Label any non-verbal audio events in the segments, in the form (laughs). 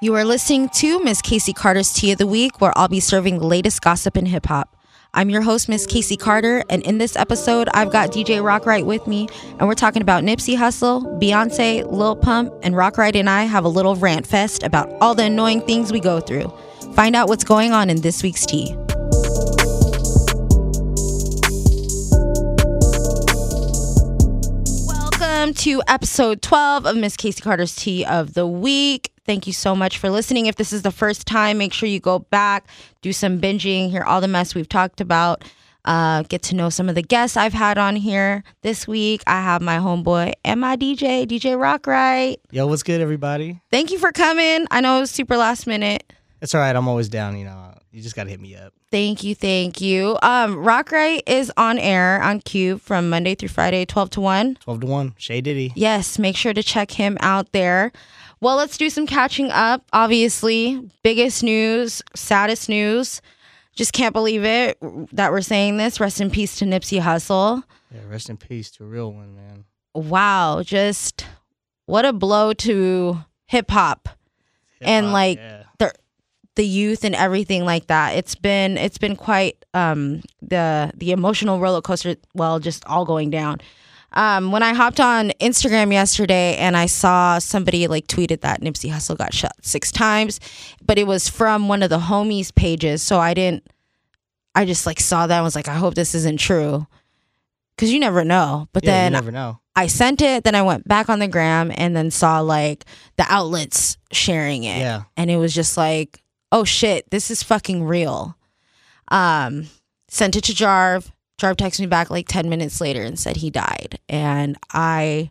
You are listening to Miss Casey Carter's Tea of the Week, where I'll be serving the latest gossip in hip hop. I'm your host, Miss Casey Carter, and in this episode, I've got DJ Rockright with me, and we're talking about Nipsey Hussle, Beyonce, Lil Pump, and Rockright and I have a little rant fest about all the annoying things we go through. Find out what's going on in this week's tea. Welcome to episode 12 of Miss Casey Carter's Tea of the Week. Thank you so much for listening. If this is the first time, make sure you go back, do some binging, hear all the mess we've talked about, uh, get to know some of the guests I've had on here this week. I have my homeboy and my DJ, DJ Rockright. Yo, what's good, everybody? Thank you for coming. I know it was super last minute. It's all right. I'm always down. You know, you just gotta hit me up. Thank you, thank you. Um, Rockright is on air on KUBE from Monday through Friday, 12 to 1. Twelve to one. Shay Diddy. Yes, make sure to check him out there. Well, let's do some catching up. Obviously, biggest news, saddest news. Just can't believe it that we're saying this. Rest in peace to Nipsey Hussle. Yeah, rest in peace to a real one, man. Wow, just what a blow to hip hop and like yeah. The youth and everything like that. It's been it's been quite um the the emotional roller coaster. Well, just all going down. Um, when I hopped on Instagram yesterday and I saw somebody like tweeted that Nipsey Hussle got shot six times, but it was from one of the homies pages, so I didn't. I just like saw that and was like, I hope this isn't true, because you never know. But yeah, then you never know. I sent it, then I went back on the gram and then saw like the outlets sharing it. Yeah. And it was just like, oh shit, this is fucking real. Um, sent it to Jarv. Jarv texted me back like 10 minutes later and said he died. And I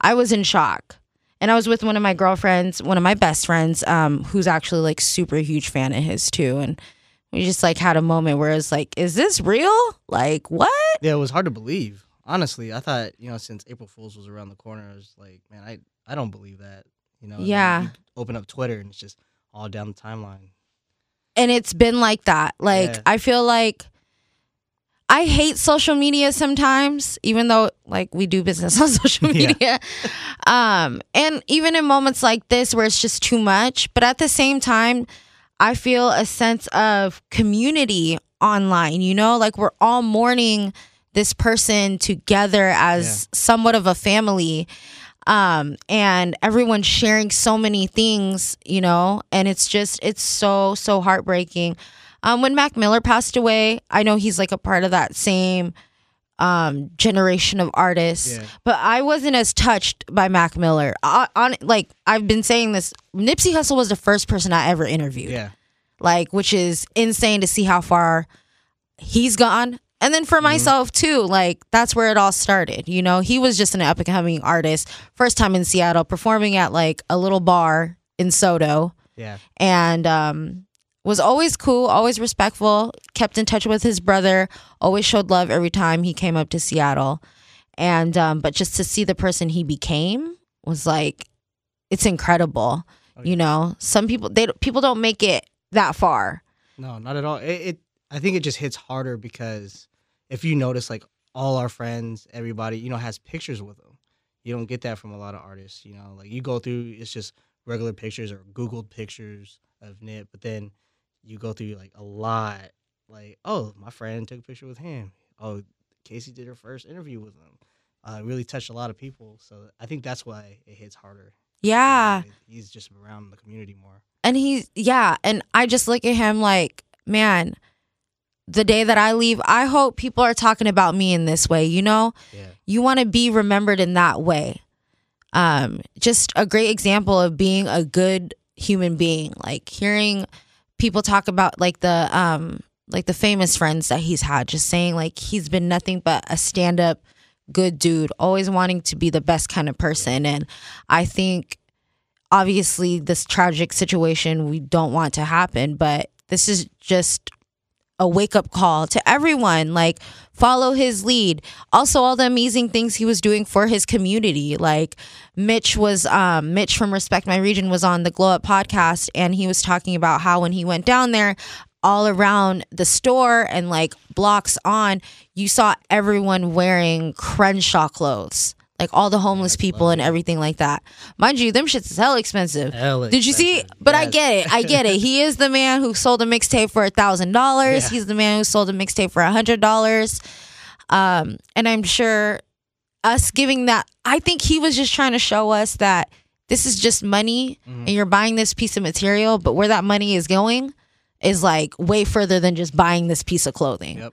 I was in shock. And I was with one of my girlfriends, one of my best friends, um, who's actually like super huge fan of his too. And we just like had a moment where it's like, is this real? Like what? Yeah, it was hard to believe. Honestly, I thought you know since April Fools was around the corner, I was like, man, I I don't believe that. You know. and Yeah. you open up Twitter and it's just all down the timeline. and it's been like that. Like Yeah. I feel like I hate social media sometimes, even though like we do business (laughs) on social Yeah. media. um, and even in moments like this where it's just too much, but at the same time, I feel a sense of community online, you know, like we're all mourning this person together as somewhat of a family um and everyone's sharing so many things you know and it's just it's so so heartbreaking um when mac miller passed away i know he's like a part of that same um generation of artists Yeah. but i wasn't as touched by mac miller I, on like i've been saying this nipsey hussle was the first person i ever interviewed Yeah. like which is insane to see how far he's gone and then for myself too like that's where it all started you know? He was just an up and coming artist first time in seattle performing at like a little bar in SoDo. Yeah. and um was always cool always respectful kept in touch with his brother always showed love every time he came up to seattle. And um but just to see the person he became was like it's incredible you know? Some people they people don't make it that far. No, not at all. It, it I think it just hits harder because if you notice, like all our friends, everybody, you know, has pictures with them. You don't get that from a lot of artists. You know, like you go through, it's just regular pictures or Googled pictures of Nip, but then you go through like a lot. Like, oh, my friend took a picture with him. Oh, Casey did her first interview with him. Uh, really touched a lot of people. So I think that's why it hits harder. yeah He's just around the community more. And he's yeah, and I just look at him like, man, the day that I leave, I hope people are talking about me in this way, you know? Yeah. You want to be remembered in that way. Um just a great example of being a good human being, like hearing people talk about like the um like the famous friends that he's had just saying like he's been nothing but a stand-up good dude, always wanting to be the best kind of person and I think obviously this tragic situation we don't want to happen, but this is just a wake up call to everyone. Like, follow his lead. Also, all the amazing things he was doing for his community. Like, Mitch was, um, Mitch from Respect My Region was on the Glow Up podcast, and he was talking about how when he went down there, all around the store and like blocks on, you saw everyone wearing Crenshaw clothes. Like all the homeless people and everything like that. Mind you, them shits is hell expensive. Hell Did you see? expensive. But I get it. I get it. He (laughs) is the man who sold a mixtape for a thousand dollars. He's the man who sold a mixtape for a hundred dollars. Um, and I'm sure us giving that, I think he was just trying to show us that this is just money Mm-hmm. and you're buying this piece of material, but where that money is going is like way further than just buying this piece of clothing. Yep.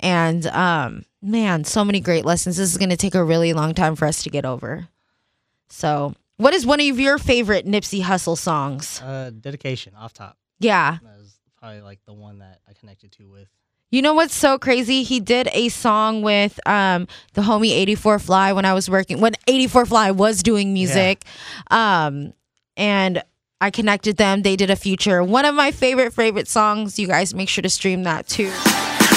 And um, man, so many great lessons. This is going to take a really long time for us to get over. So, what is one of your favorite Nipsey Hussle songs? Uh, dedication off top. Yeah. That was probably like the one that I connected to with. You know what's so crazy? He did a song with um the homie 84 Fly when I was working when 84 Fly was doing music. Um and I connected them. They did a feature. One of my favorite favorite songs. You guys make sure to stream that too.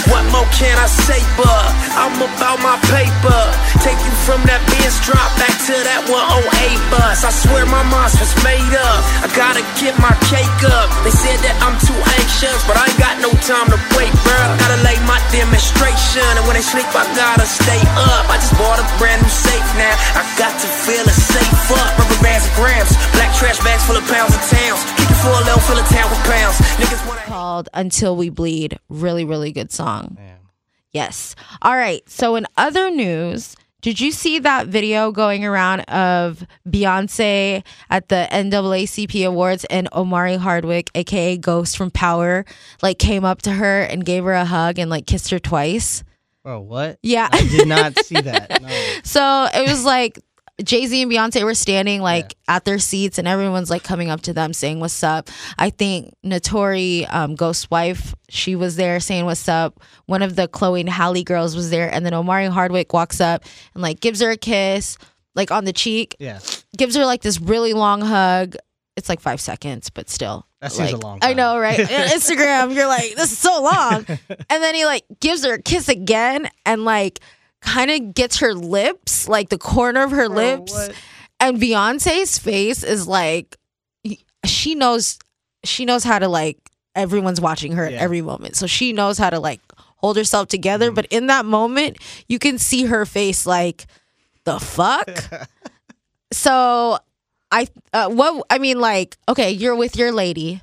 What more can I say, but I'm about my paper. Take you from that Benz drop back to that 108 bus. I swear my mind's was made up. I gotta get my cake up. They said that I'm too anxious, but I ain't got no time to wait, bruh. Gotta lay my demonstration, and when they sleep, I gotta stay up. I just bought a brand new safe now. I got to feel Called Until We Bleed. Really, really good song. Man. Yes. All right. So in other news, did you see that video going around of Beyonce at the NAACP Awards and Omari Hardwick, aka Ghost from Power, like came up to her and gave her a hug and like kissed her twice? Oh, what? Yeah. I did not see that. (laughs) No. So it was like Jay Z and Beyonce were standing like at their seats, and everyone's like coming up to them saying "What's up?" I think Naturi, um, Ghost wife, she was there saying "What's up?" One of the Chloe and Halle girls was there, and then Omari Hardwick walks up and like gives her a kiss, like on the cheek, Yeah. gives her like this really long hug. It's like five seconds, but still. That seems a like, long I know, right? (laughs) Instagram, you're like, this is so long. (laughs) and then he like gives her a kiss again and like kind of gets her lips, like the corner of her lips. what? And Beyonce's face is like she knows she knows how to like everyone's watching her at every moment. So she knows how to like hold herself together, Mm-hmm. but in that moment, you can see her face like the fuck? (laughs) so I uh, what I mean like okay, you're with your lady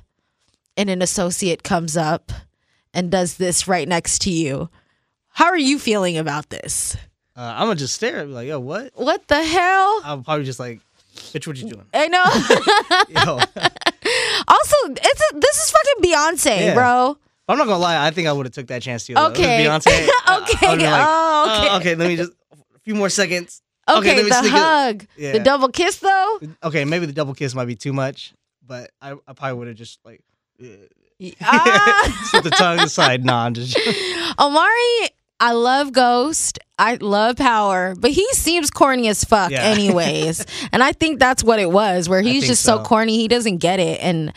and an associate comes up and does this right next to you. How are you feeling about this? Uh, I'm gonna just stare at me like, yo, what? What the hell? I'm probably just like, bitch, what you doing? I know. (laughs) Yo, (laughs) also, it's a, this is fucking Beyonce, Yeah. bro. I'm not gonna lie. I think I would have took that chance too. though. If it was Okay. Beyonce. (laughs) Okay. like, Oh, okay. uh, okay. Let me just a few more seconds. Okay, let me the hug, Yeah. the double kiss though. Okay, maybe the double kiss might be too much, but I, I probably would have just like Ah. slip the tongue aside. Nah, I'm just Omari, I love Ghost. I love Power, but he seems corny as fuck, Yeah. (laughs) anyways. and I think that's what it was, where he's just so. so. corny, he doesn't get it. And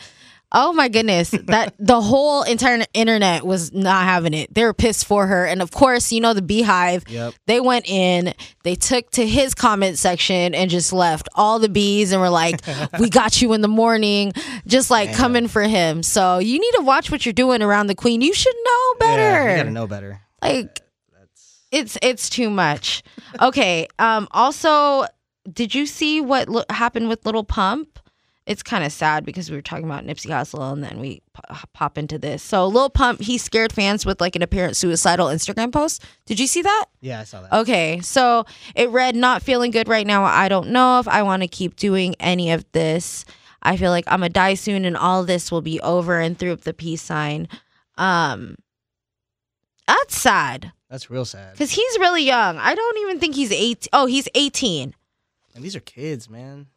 oh my goodness, that (laughs) the whole entire internet was not having it. They were pissed for her, and of course, you know the Beehive. Yep. They went in, they took to his comment section and just left all the bees and were like, (laughs) "We got you in the morning," just like coming for him. So you need to watch what you're doing around the queen. You should know better. Yeah, you gotta know better. Like it's it's too much. Okay. Um. Also, did you see what lo- happened with Lil Pump? It's kind of sad because we were talking about Nipsey Hussle and then we p- pop into this. So Lil Pump, he scared fans with like an apparent suicidal Instagram post. Did you see that? Yeah, I saw that. Okay, so it read, "Not feeling good right now. I don't know if I want to keep doing any of this. I feel like I'm gonna die soon, and all this will be over." And threw up the peace sign. Um, that's sad That's real sad. because he's really young. I don't even think he's eight. Oh, he's 18. And these are kids, man.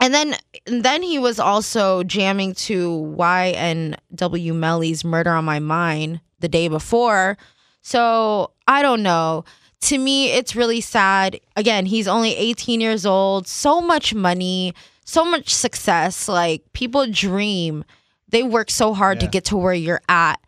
And then, and then he was also jamming to YNW Melly's "Murder on My Mind" the day before. So I don't know. To me, it's really sad. Again, he's only 18 years old. So much money, so much success. Like people dream, they work so hard to get to where you're at.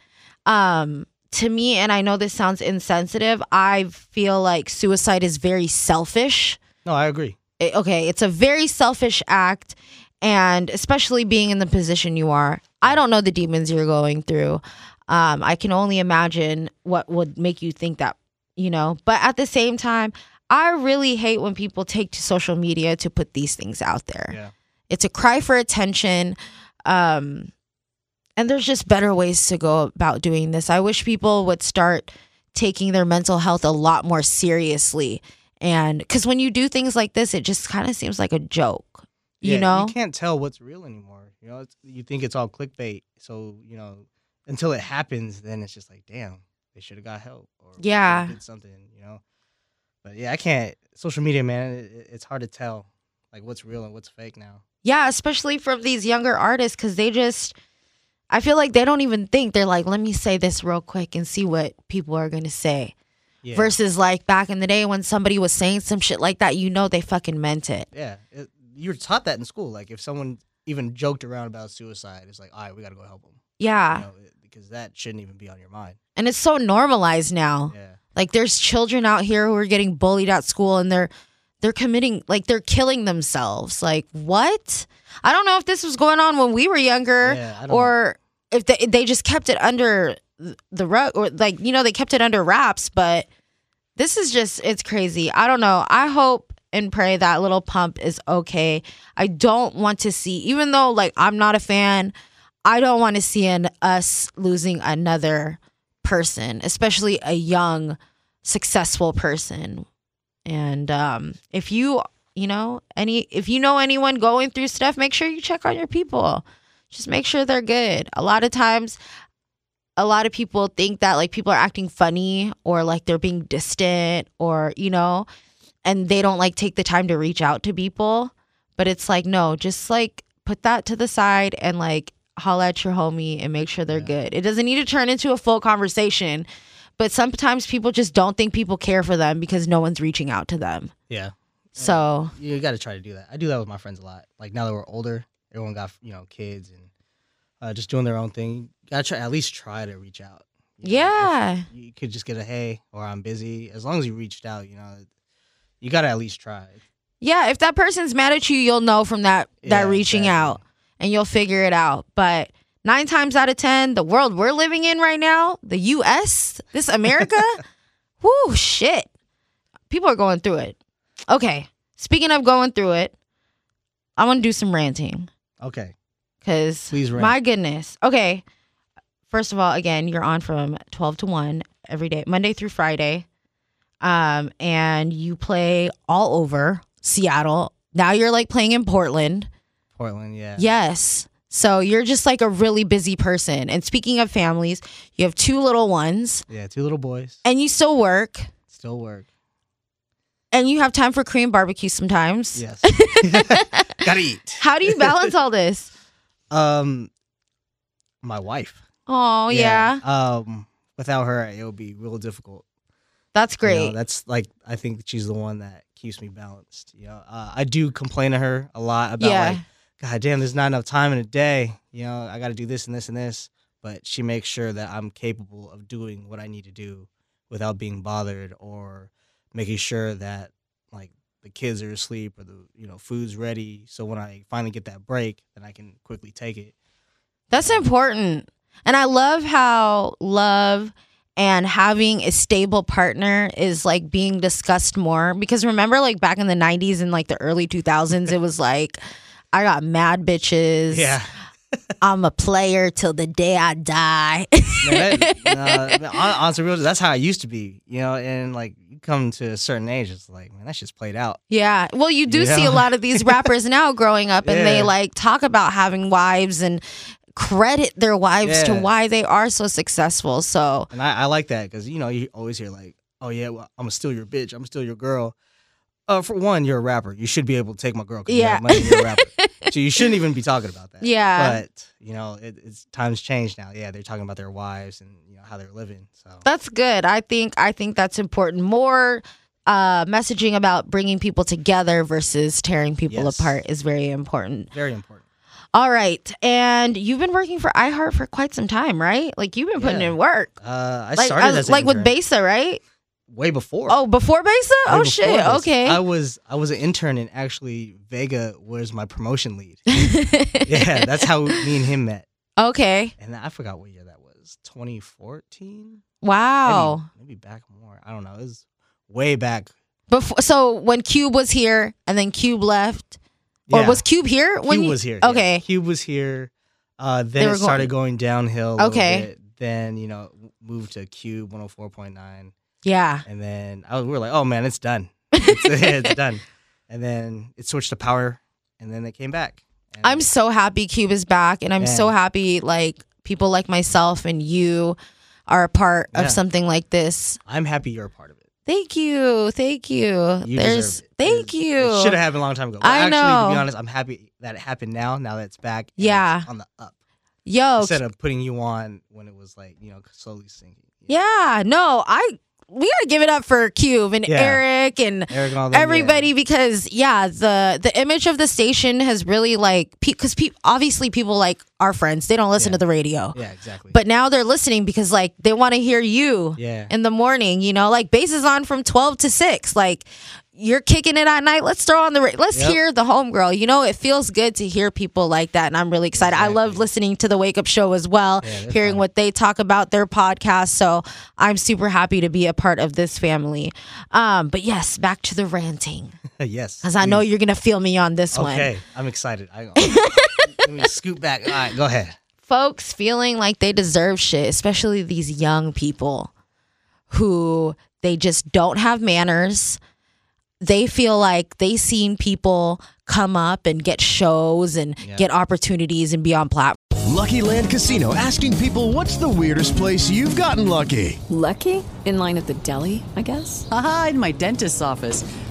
Um, to me, and I know this sounds insensitive, I feel like suicide is very selfish. No, I agree. It- okay, it's a very selfish act, and especially being in the position you are. I don't know the demons you're going through. Um, I can only imagine what would make you think that, you know. But at the same time, I really hate when people take to social media to put these things out there. Yeah. It's a cry for attention. Um, and there's just better ways to go about doing this. I wish people would start taking their mental health a lot more seriously. And because when you do things like this, it just kind of seems like a joke, you know? you can't tell what's real anymore. You know, it's, you think it's all clickbait. So you know, until it happens, then it's just like, damn, they should have got help or Yeah. did something. You know, but yeah, I can't. Social media, man, it- it's hard to tell like what's real and what's fake now. Yeah, especially from these younger artists because they just, I feel like they don't even think. They're like, let me say this real quick and see what people are going to say. Yeah. Versus like back in the day when somebody was saying some shit like that, you know they fucking meant it. yeah, it, you're taught that in school. Like if someone even joked around about suicide, it's like, all right, we got to go help them. Yeah. You know, it- because that shouldn't even be on your mind. And it's so normalized now. Yeah. Like there's children out here who are getting bullied at school and they're they're committing like they're killing themselves. Like what? I don't know if this was going on when we were younger Yeah, or if they they just kept it under the rug or like you know they kept it under wraps, but this is just it's crazy. I don't know. I hope and pray that Lil Pump is okay. I don't want to see even though like I'm not a fan, I don't want to see an us losing another person, especially a young, successful person. And um, if you, you know, any if you know anyone going through stuff, make sure you check on your people. Just make sure they're good. A lot of times, a lot of people think that like people are acting funny or like they're being distant or you know, and they don't like take the time to reach out to people. But it's like no, just like put that to the side and like holla at your homie and make sure they're good. It doesn't need to turn into a full conversation, but sometimes people just don't think people care for them because no one's reaching out to them. Yeah. So you got to try to do that. I do that with my friends a lot. Like now that we're older, everyone got you know kids and uh, just doing their own thing. You gotta try at least try to reach out. You Yeah. if you could just get a hey or I'm busy. As long as you reached out, you know, you gotta at least try. yeah, if that person's mad at you, you'll know from that that Yeah, reaching exactly. out and you'll figure it out. But nine times out of ten, the world we're living in right now, the US, this America, (laughs) (laughs) whoo shit. People are going through it. Okay. Speaking of going through it, I want to do some ranting. Okay. Because Please rant. my goodness. Okay. First of all, again, you're on from 12 to 1 every day, Monday through Friday. Um, and you play all over Seattle. Now you're like playing in Portland. Portland, yeah. Yes. So you're just like a really busy person. And speaking of families, you have two little ones Yeah, two little boys. and you still work Still work. and you have time for Korean barbecue sometimes. Yes. (laughs) (laughs) gotta eat. How do you balance all this? Um, my wife. Oh, yeah. Um, without her, it would be real difficult. That's You know, great. that's like I think she's the one that keeps me balanced. You know, uh, I do complain to her a lot about Yeah. like, God damn, there's not enough time in a day. You know, I got to do this and this and this. But she makes sure that I'm capable of doing what I need to do without being bothered or making sure that like the kids are asleep or the you know food's ready. So when I finally get that break, then I can quickly take it. That's important. And I love how love and having a stable partner is like being discussed more because remember like back in the 90s and like the early 2000s it was like I got mad bitches. Yeah. I'm a player till the day I die. (laughs) Man, that, uh, honestly, real, that's how I used to be, you know. And like, you come to a certain age, it's like, man, that shit's played out. yeah. Well, you do see Yeah. a lot of these rappers now (laughs) growing up and they like talk about having wives and credit their wives to why they are so successful. So, And I, I like that because you know you always hear like, oh yeah, well, I'm still your bitch, I'm still your girl. Uh, for one, you're a rapper. You should be able to take my girl. you Yeah. have money, you're a rapper. (laughs) so you shouldn't even be talking about that. Yeah. But you know, it, it's times change now. Yeah, they're talking about their wives and you know how they're living. So That's good. I think I think that's important. More uh, messaging about bringing people together versus tearing people Yes. apart is very important. Very important. All right, and you've been working for iHeart for quite some time, right? Like you've been putting Yeah. in work. Uh, I like started as- as like with Besa, right? Way before. Oh, before Besa? Way Oh before shit. this. Okay. I was I was an intern and actually Vega was my promotion lead. (laughs) yeah, that's how me and him met. okay. And I forgot what year that was. 2014? Wow. Maybe, maybe back more. I don't know. It was way back. Before, so when KUBE was here and then KUBE left, or was KUBE here when KUBE was here. yeah. Okay. KUBE was here. Uh, then it started going downhill. a little Okay. bit. Then you know moved to KUBE 104.9, Yeah. and then I was, we were like, oh man, it's done. It's, (laughs) it's (laughs) done. And then it switched to power, and then it came back. And I'm so happy KUBE is back, and I'm so happy like people like myself and you are a part Yeah. of something like this. I'm happy you're a part of it. Thank you, thank you. You There's thank you. It should have happened a long time ago. Well, I actually, to be honest, I'm happy that it happened now. Now that it's back. Yeah. it's on the up Yo, instead of putting you on when it was like you know slowly sinking. yeah, no, I we gotta give it up for KUBE and Yeah. Eric and Eric and them, yeah. everybody because yeah the the image of the station has really like because pe- obviously people like our friends they don't listen Yeah. to the radio Yeah, exactly. but now they're listening because like they want to hear you Yeah. in the morning you know like base is on from 12 to 6 like you're kicking it at night let's throw on the let's Yep. hear the homegirl you know it feels good to hear people like that and i'm really excited i love listening to the wake up show as well Yeah, hearing fun. what they talk about their podcast so i'm super happy to be a part of this family um but yes back to the ranting (laughs) yes, because i know you're gonna feel me on this one Okay, I'm excited. I, (laughs) let me scoot back. All right, go ahead. folks feeling like they deserve shit, especially these young people who they just don't have manners. They feel like they seen people come up and get shows and Yeah. get opportunities and be on platforms. Lucky Land Casino asking people what's the weirdest place you've gotten lucky? Lucky? In line at the deli, I guess? Haha, in my dentist's office.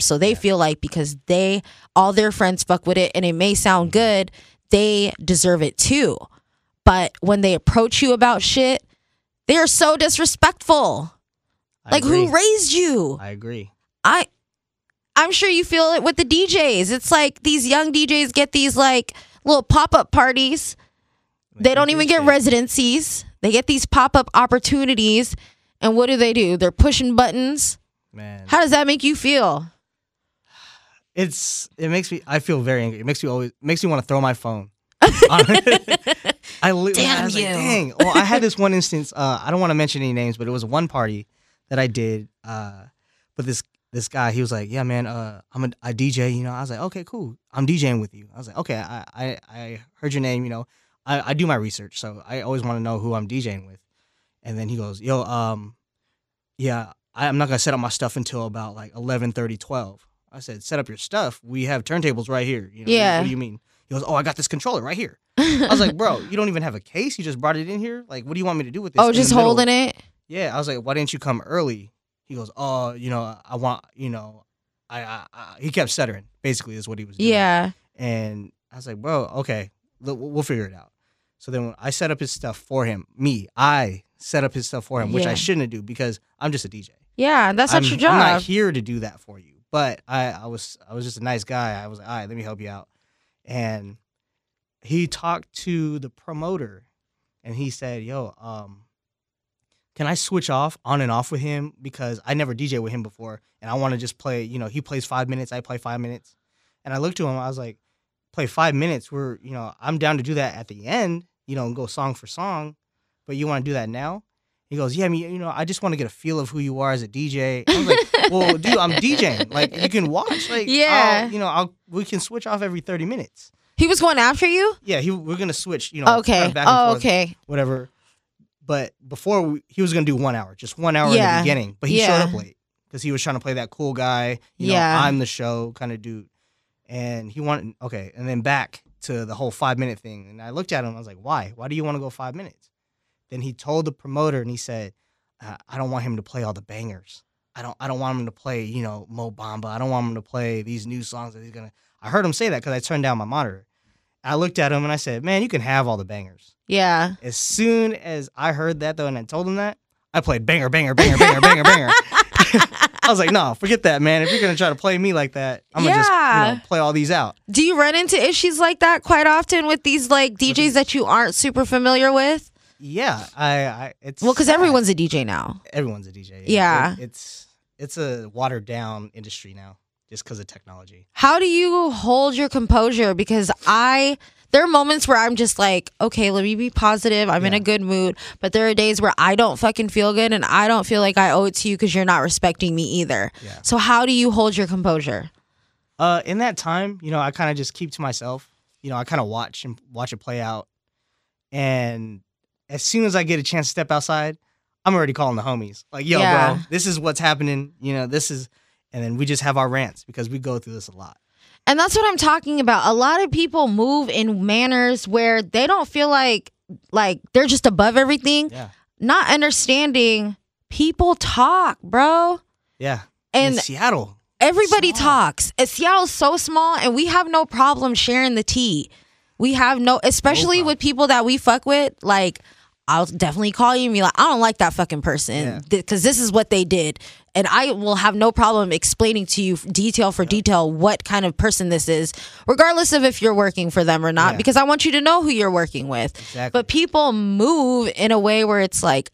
So they feel like because they, all their friends fuck with it and it may sound mm-hmm. good, they deserve it too. But when they approach you about shit, they are so disrespectful. I like agree. who raised you? I agree. I I'm sure you feel it with the DJs. It's like these young DJs get these like little pop-up parties. They don't even get residencies. They get these pop-up opportunities and what do they do? They're pushing buttons. Man, How does that make you feel? it's it makes me. I feel very angry. It makes me always makes me want to throw my phone. (laughs) (laughs) I li- Damn I was like, you. Dang. Well, I had this one instance. Uh, I don't want to mention any names, but it was one party that I did. Uh, but this this guy, he was like, "Yeah, man, uh, I'm a, a DJ." You know, I was like, "Okay, cool. I'm DJing with you." I was like, "Okay, I I, I heard your name. You know, I, I do my research, so I always want to know who I'm DJing with." And then he goes, "Yo, um, yeah, I, I'm not gonna set up my stuff until about like 11, 12. I said, "Set up your stuff. We have turntables right here." You know, Yeah. What do you mean? He goes, "Oh, I got this controller right here." (laughs) I was like, "Bro, you don't even have a case. You just brought it in here. Like, what do you want me to do with this?" oh, just holding it. Yeah, I was like, "Why didn't you come early?" He goes, "Oh, you know, I want, you know, I, I, I he kept stuttering. Basically, is what he was doing. Yeah. And I was like, "Bro, okay, we'll we'll figure it out." So then I set up his stuff for him. Me, I set up his stuff for him, which Yeah. I shouldn't do because I'm just a DJ. Yeah, that's not I'm, your job. I'm not here to do that for you. But I, I was I was just a nice guy. I was like, all right, let me help you out. And he talked to the promoter and he said, Yo, um, can I switch off on and off with him? Because I never DJ with him before and I want to just play, you know, he plays five minutes, I play five minutes. And I looked to him, I was like, play five minutes. We're, you know, I'm down to do that at the end, you know, and go song for song. But you want to do that now? He goes, yeah, I mean, you know, I just want to get a feel of who you are as a DJ. I was like, (laughs) well, dude, I'm DJing. Like, you can watch. Like, Yeah. I'll- you know, I'll we can switch off every 30 minutes. he was going after you. Yeah, he, we're gonna switch. You know, Okay. back and Oh, forth, okay. whatever. But before we, he was gonna do one hour, just one hour in the beginning. But he Yeah. showed up late because he was trying to play that cool guy. You Yeah. know, I'm the show kind of dude. And he wanted okay, and then back to the whole five minute thing. And I looked at him. I was like, why? Why do you want to go five minutes? Then he told the promoter, and he said, uh, I don't want him to play all the bangers. I don't. I don't want him to play, you know, Mo Bamba. I don't want him to play these new songs that he's gonna. I heard him say that because I turned down my monitor. I looked at him and I said, "Man, you can have all the bangers." Yeah. As soon as I heard that though, and I told him that, I played banger, banger, banger, banger, banger, banger. (laughs) I was like, "No, forget that, man. If you're gonna try to play me like that, I'm gonna just you know, play all these out." Do you run into issues like that quite often with these like DJs that you aren't super familiar with? Yeah, I. I it's Well, because everyone's a DJ now. everyone's a DJ. Yeah. It- it's it's a watered down industry now, just because of technology. How do you hold your composure? Because I, there are moments where I'm just like, okay, let me be positive. I'm in a good mood. But there are days where I don't fucking feel good and I don't feel like I owe it to you because you're not respecting me either. Yeah. So how do you hold your composure? Uh, in that time, you know, I kind of just keep to myself. You know, I kind of watch and watch it play out. And as soon as I get a chance to step outside, I'm already calling the homies. Like, yo, Yeah. bro, this is what's happening. You know, this is, and then we just have our rants because we go through this a lot. And that's what I'm talking about. A lot of people move in manners where they don't feel like like they're just above everything, Yeah. not understanding people talk, bro. Yeah. And in Seattle. Everybody Small. talks. Uh, Seattle's so small, and we have no problem sharing the tea. We have no, especially problem. with people that we fuck with. Like, I'll definitely call you and be like, I don't like that fucking person Yeah. because this is what they did, and I will have no problem explaining to you detail for detail what kind of person this is, regardless of if you're working for them or not, Yeah. because I want you to know who you're working with. Exactly. But people move in a way where it's like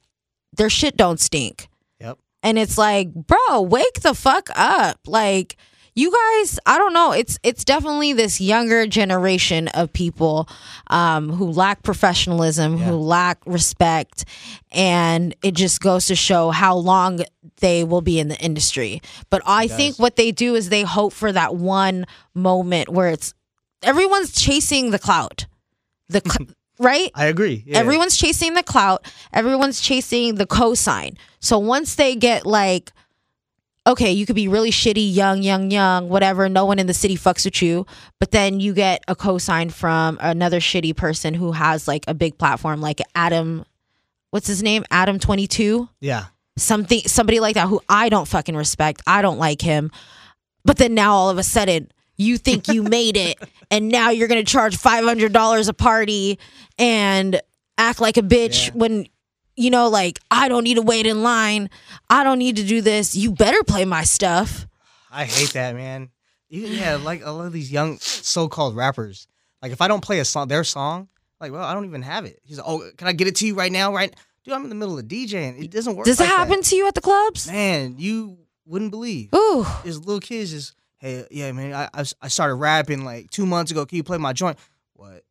their shit don't stink. Yep. And it's like, bro, wake the fuck up. Like you guys, I don't know. It's it's definitely this younger generation of people um, who lack professionalism, who lack respect, and it just goes to show how long they will be in the industry. But I think what they do is they hope for that one moment where it's everyone's chasing the clout, the cl- (laughs) right. I agree. Yeah. Everyone's chasing the clout. Everyone's chasing the cosign. So once they get like, okay, you could be really shitty, young, young, young, whatever. No one in the city fucks with you. But then you get a cosign from another shitty person who has like a big platform, like Adam. What's his name? Adam22. Yeah. Something, somebody like that who I don't fucking respect. I don't like him. But then now all of a sudden you think you (laughs) made it and now you're going to charge $500 a party and act like a bitch Yeah. when you know like I don't need to wait in line. I don't need to do this. You better play my stuff. I hate that, man. You- Yeah, like a lot of these young so-called rappers. Like if I don't play a song, their song, like, well, I don't even have it. He's like, oh, can I get it to you right now? Right, dude, I'm in the middle of DJing. It doesn't work. Does it like that. happen to you at the clubs? Man, you wouldn't believe. Ooh. There's little kids just, hey, yeah, man, I, I I started rapping like two months ago. Can you play my joint? What?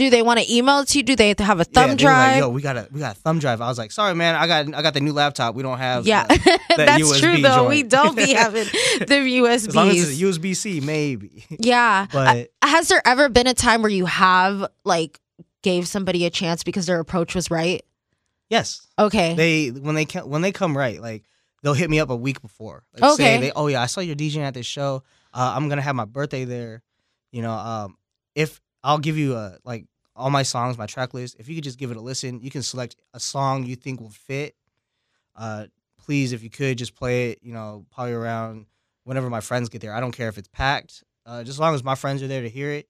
Do they want to email it to you? Do they have to have a thumb were drive? Like, Yo, we got a we got a thumb drive. I was like, sorry, man, I got I got the new laptop. We don't have. yeah, (laughs) that that's USB true though. joint. We don't be (laughs) having the As long as USBs. it's USB C, maybe. Yeah. (laughs) But- Uh, has there ever been a time where you have like gave somebody a chance because their approach was right? yes, Okay. they when they when they come right, like they'll hit me up a week before. Like, Okay. Say they, oh yeah, I saw your DJing at this show. Uh, I'm gonna have my birthday there. You know, um, if I'll give you a like all my songs, my track list. If you could just give it a listen, you can select a song you think will fit. Uh, please, if you could, just play it. You know, probably around whenever my friends get there. I don't care if it's packed. Uh, just as long as my friends are there to hear it.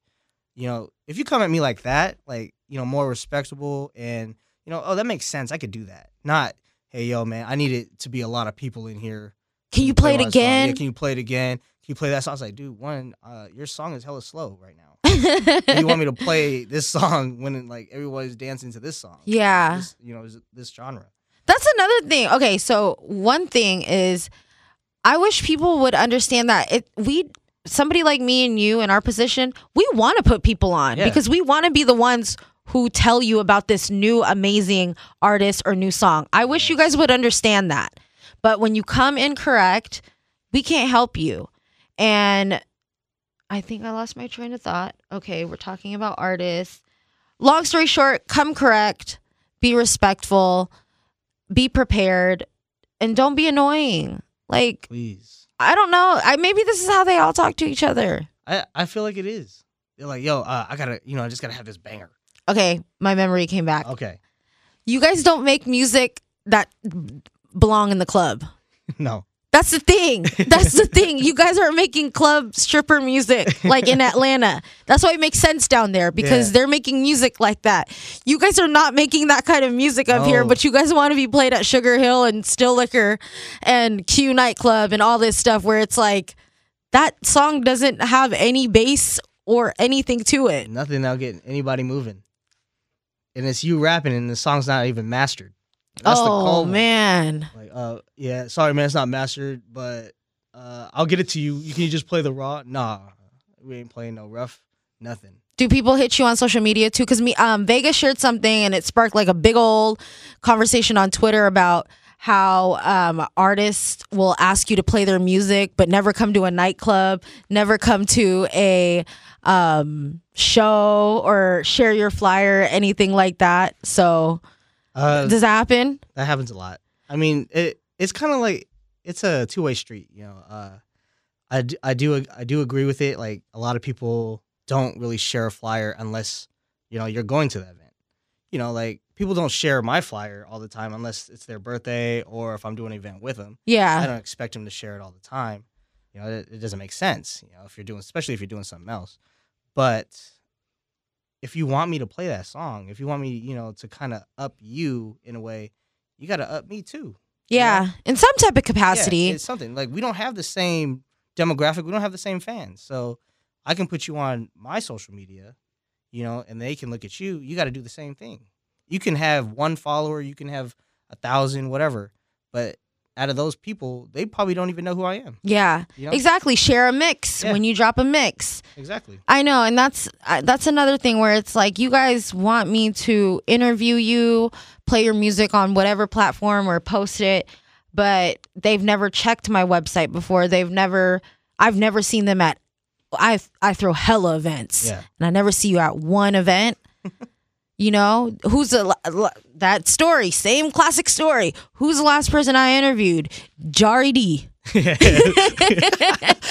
You know, if you come at me like that, like you know more respectable and you know oh that makes sense. I could do that. Not hey yo man, I need it to be a lot of people in here. Can you play it again? Yeah, can you play it again? Can you play that song? I was like, dude, one, uh, your song is hella slow right now. (laughs) you want me to play this song when like everybody's dancing to this song? Yeah. This, you know, this- this genre. That's another thing. Okay, so one thing is I wish people would understand that it we somebody like me and you in our position, we want to put people on Yeah. because we want to be the ones who tell you about this new amazing artist or new song. I wish you guys would understand that. But when you come incorrect, we can't help you. And I think I lost my train of thought. Okay, we're talking about artists. Long story short, come correct, be respectful, be prepared, and don't be annoying. Like, Please. I don't know. I maybe this is how they all talk to each other. I, I feel like it is. They're like, yo, uh, I gotta, you know, I just gotta have this banger. Okay, my memory came back. Okay. You guys don't make music that belong in the club. (laughs) No. That's the thing. That's the thing. You guys aren't making club stripper music like in (laughs) Atlanta. That's why it makes sense down there because Yeah. they're making music like that. You guys are not making that kind of music up here, but you guys want to be played at Sugar Hill and Still Liquor and Q Nightclub and all this stuff where it's like that song doesn't have any bass or anything to it. Nothing that'll get anybody moving. And it's you rapping and the song's not even mastered. That's the oh man. one. Like, uh, yeah, sorry, man, it's not mastered, but uh, I'll get it to you. You can you just play the raw? Nah, we ain't playing no rough, nothing. Do people hit you on social media too? Because me, um, Vega shared something and it sparked like a big old conversation on Twitter about how um, artists will ask you to play their music, but never come to a nightclub, never come to a um, show or share your flyer, anything like that. So, Uh, does that happen? that happens a lot. I mean, it it's kind of like it's a two way street. You know, uh, I d- I do I do agree with it. Like a lot of people don't really share a flyer unless you know you're going to the event. You know, like people don't share my flyer all the time unless it's their birthday or if I'm doing an event with them. Yeah, I don't expect them to share it all the time. You know, it, it doesn't make sense. You know, if you're doing, especially if you're doing something else. But if you want me to play that song, if you want me, you know, to kind of up you in a way, you got to up me too. Yeah. In some type of capacity. Yeah, it's something like we don't have the same demographic. We don't have the same fans. So I can put you on my social media, you know, and they can look at you. You got to do the same thing. You can have one follower, you can have a thousand, whatever. But out of those people, they probably don't even know who I am. yeah. You know? Exactly. Share a mix Yeah. when you drop a mix. Exactly. I know, and that's uh, that's another thing where it's like you guys want me to interview you, play your music on whatever platform or post it, but they've never checked my website before. They've never I've never seen them at I I throw hella events. Yeah. And I never see you at one event. (laughs) you know, who's the la- la- that story, same classic story. Who's the last person I interviewed? Jari D. Uh, (laughs) (laughs) yeah,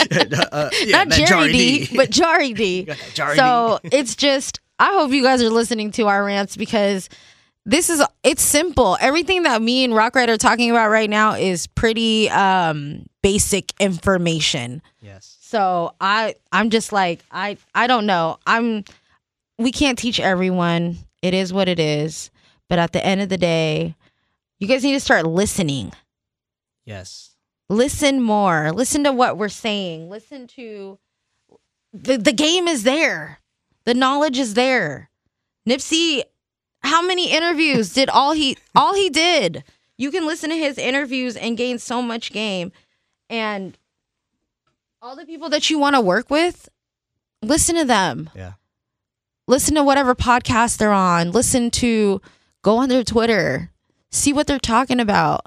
Not that Jerry Jari D, D. but Jari D. (laughs) Jari so it's just, I hope you guys are listening to our rants because this is, it's simple. Everything that me and Rockright are talking about right now is pretty um, basic information. Yes. So I, I'm just like, I, I don't know. I'm, we can't teach everyone. It is what it is. But at the end of the day, you guys need to start listening. Yes. listen more. Listen to what we're saying. Listen to the the game is there. The knowledge is there. Nipsey how many interviews did all he (laughs) all he did? You can listen to his interviews and gain so much game. And all the people that you want to work with listen to them. Yeah. Listen to whatever podcast they're on listen to go on their twitter see what they're talking about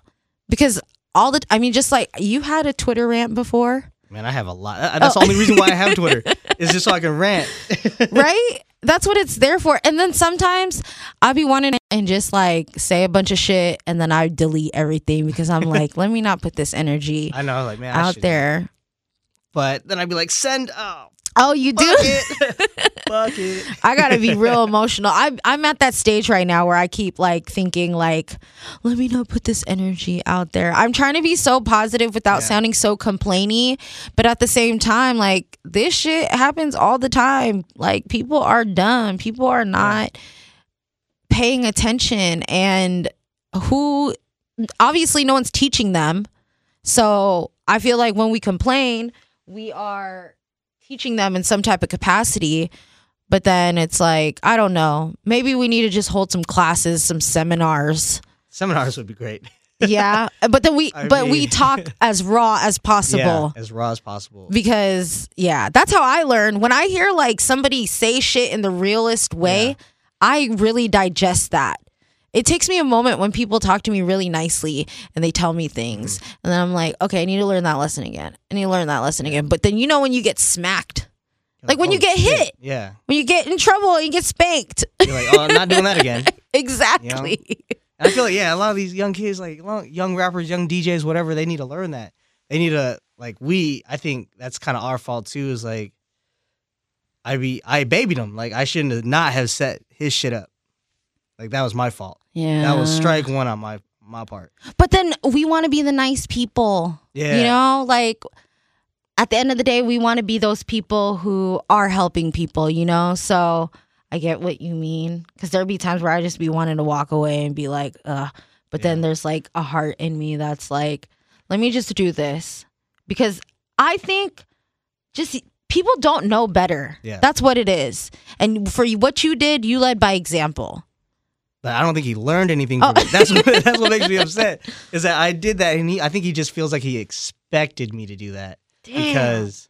because all the i mean just like you had a twitter rant before Man, I have a lot. That's Oh. the only reason why I have Twitter. (laughs) is just so I can rant. (laughs) right that's what it's there for and then sometimes i'll be wanting and just like say a bunch of shit and then i delete everything because i'm (laughs) like let me not put this energy I know, like man, out there But then I'd be like, send. Oh, oh you do fuck it, (laughs) fuck it. I gotta be real (laughs) emotional. I'm I'm at that stage right now where I keep like thinking like, let me not put this energy out there. I'm trying to be so positive without Yeah. sounding so complainy, but at the same time, like this shit happens all the time. Like people are dumb. People are not paying attention and who obviously no one's teaching them. So I feel like when we complain, we are teaching them in some type of capacity. But then it's like, I don't know. Maybe we need to just hold some classes, some seminars. Seminars would be great. (laughs) Yeah. But then we I but we (laughs) talk as raw as possible. Yeah, as raw as possible. because yeah that's how i learn when i hear like somebody say shit in the realest way Yeah. i really digest that it takes me a moment when people talk to me really nicely and they tell me things Mm. and then i'm like okay i need to learn that lesson again i need to learn that lesson again but then you know when you get smacked like when Oh, you get shit. hit Yeah. when you get in trouble and you get spanked You're like, oh, I'm not doing that again. (laughs) exactly And I feel like yeah, a lot of these young kids, like young rappers, young DJs, whatever, they need to learn that. They need to like we. I think that's kind of our fault too. Is like I be I babied him. Like I shouldn't have not have set his shit up. Like that was my fault. Yeah That was strike one on my my part. But then we want to be the nice people. Yeah. You know, like at the end of the day, we want to be those people who are helping people, you know? So I get what you mean. Cause there'll be times where I just be wanting to walk away and be like, ugh. But then there's like a heart in me that's like, let me just do this. Because I think just people don't know better. Yeah. That's what it is. And for you- what you did, you led by example. But I don't think he learned anything Oh. it. That's what that's what makes me (laughs) upset. Is that I did that and he I think he just feels like he expected me to do that. Because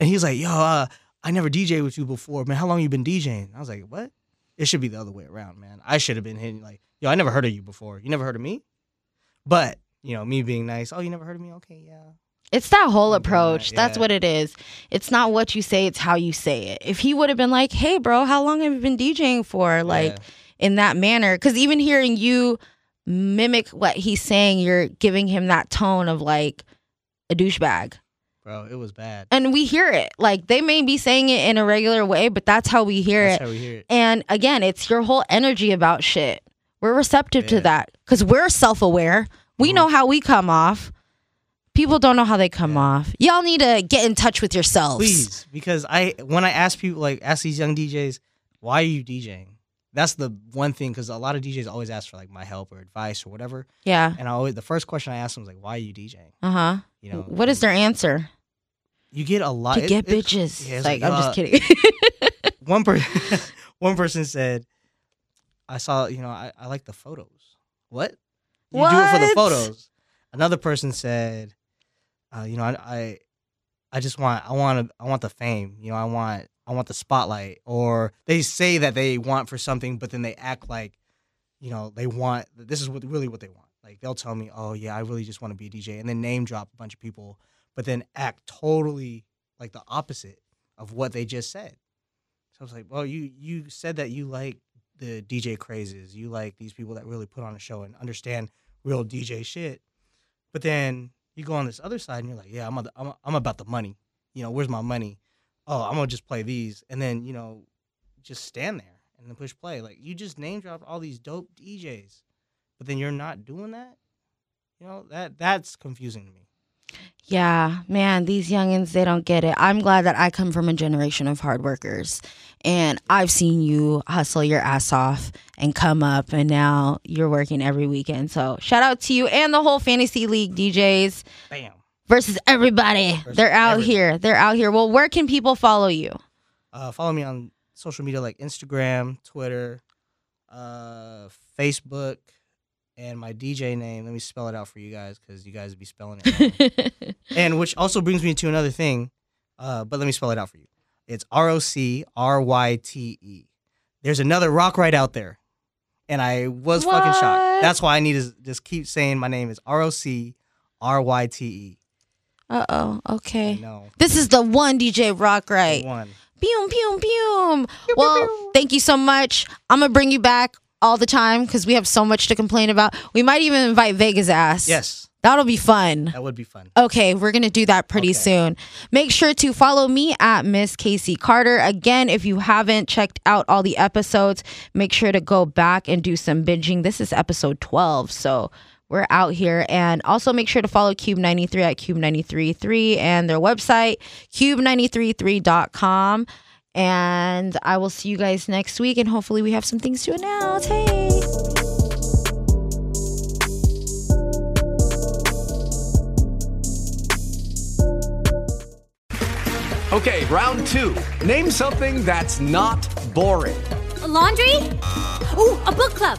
and he's like, yo, uh, I never DJed with you before, man. How long you been DJing? I was like, what? It should be the other way around, man. I should have been hitting like, yo, I never heard of you before. You never heard of me? But, you know, me being nice, oh, you never heard of me? Okay, yeah. It's that whole approach. that, That's what it is. It's not what you say, it's how you say it. If he would have been like, hey, bro, how long have you been DJing for? Like, Yeah. In that manner. Because even hearing you mimic what he's saying, you're giving him that tone of like a douchebag. Bro, it was bad. And we hear it. Like, they may be saying it in a regular way, but that's how we hear That's it. how we hear it. And again, it's your whole energy about shit. We're receptive to that because we're self aware. We Mhm. know how we come off. People don't know how they come off. Y'all need to get in touch with yourselves. Please, because I when I ask people like ask these young DJs, why are you DJing? That's the one thing because a lot of DJs always ask for like my help or advice or whatever, Yeah. and I always the first question I ask them is like, why are you DJing? Uh huh. You know, What is their answer? you get a lot To it- get it- bitches. yeah, like, like, I'm uh, just kidding. (laughs) one person (laughs) one person said, I saw you know I, I like the photos. What? You do it for the photos. Another person said, uh, you know I, I I just want I want to I want the fame. You know I want I want the spotlight. Or they say that they want for something, but then they act like you know they want this is what really what they want. Like they'll tell me, oh yeah, I really just want to be a DJ, and then name drop a bunch of people, but then act totally like the opposite of what they just said. So I was like, well, you you said that you like the DJ crazes, you like these people that really put on a show and understand real DJ shit. But then you go on this other side and you're like, yeah, I'm I'm, I'm about the money. You know, where's my money? Oh, I'm gonna just play these, and then you know, just stand there and then push play. Like you just name dropped all these dope DJs, but then you're not doing that. You know that that's confusing to me. Yeah, man, these youngins, they don't get it. I'm glad that I come from a generation of hard workers and I've seen you hustle your ass off and come up, and now you're working every weekend. So, shout out to you and the whole Fantasy League DJs Bam. Versus everybody. Versus They're out everybody. here. They're out here. Well, where can people follow you? Uh, follow me on social media like Instagram, Twitter, uh, Facebook, and my DJ name. Let me spell it out for you guys because you guys be spelling it. (laughs) and which also brings me to another thing. Uh, but let me spell it out for you. It's R O C R Y T E. There's another rock right out there, and I was fucking shocked. That's why I need to just keep saying my name is R O C R Y T E. Uh oh. Okay. No, This is the one DJ Rock right. one. Pew, pew, pew. Well, thank you so much. I'm going to bring you back all the time because we have so much to complain about. We might even invite Vegas ass. Yes, That'll be fun. that would be fun. Okay, we're gonna do that pretty Okay. soon. Make sure to follow me at Miss Casey Carter. Again, if you haven't checked out all the episodes, make sure to go back and do some binging. This is episode 12, so we're out here. And also make sure to follow KUBE93 at KUBE933 and their website, kube933.com. And I will see you guys next week. And hopefully, we have some things to announce. Hey. Okay, round two. Name something that's not boring. A laundry? Ooh, a book club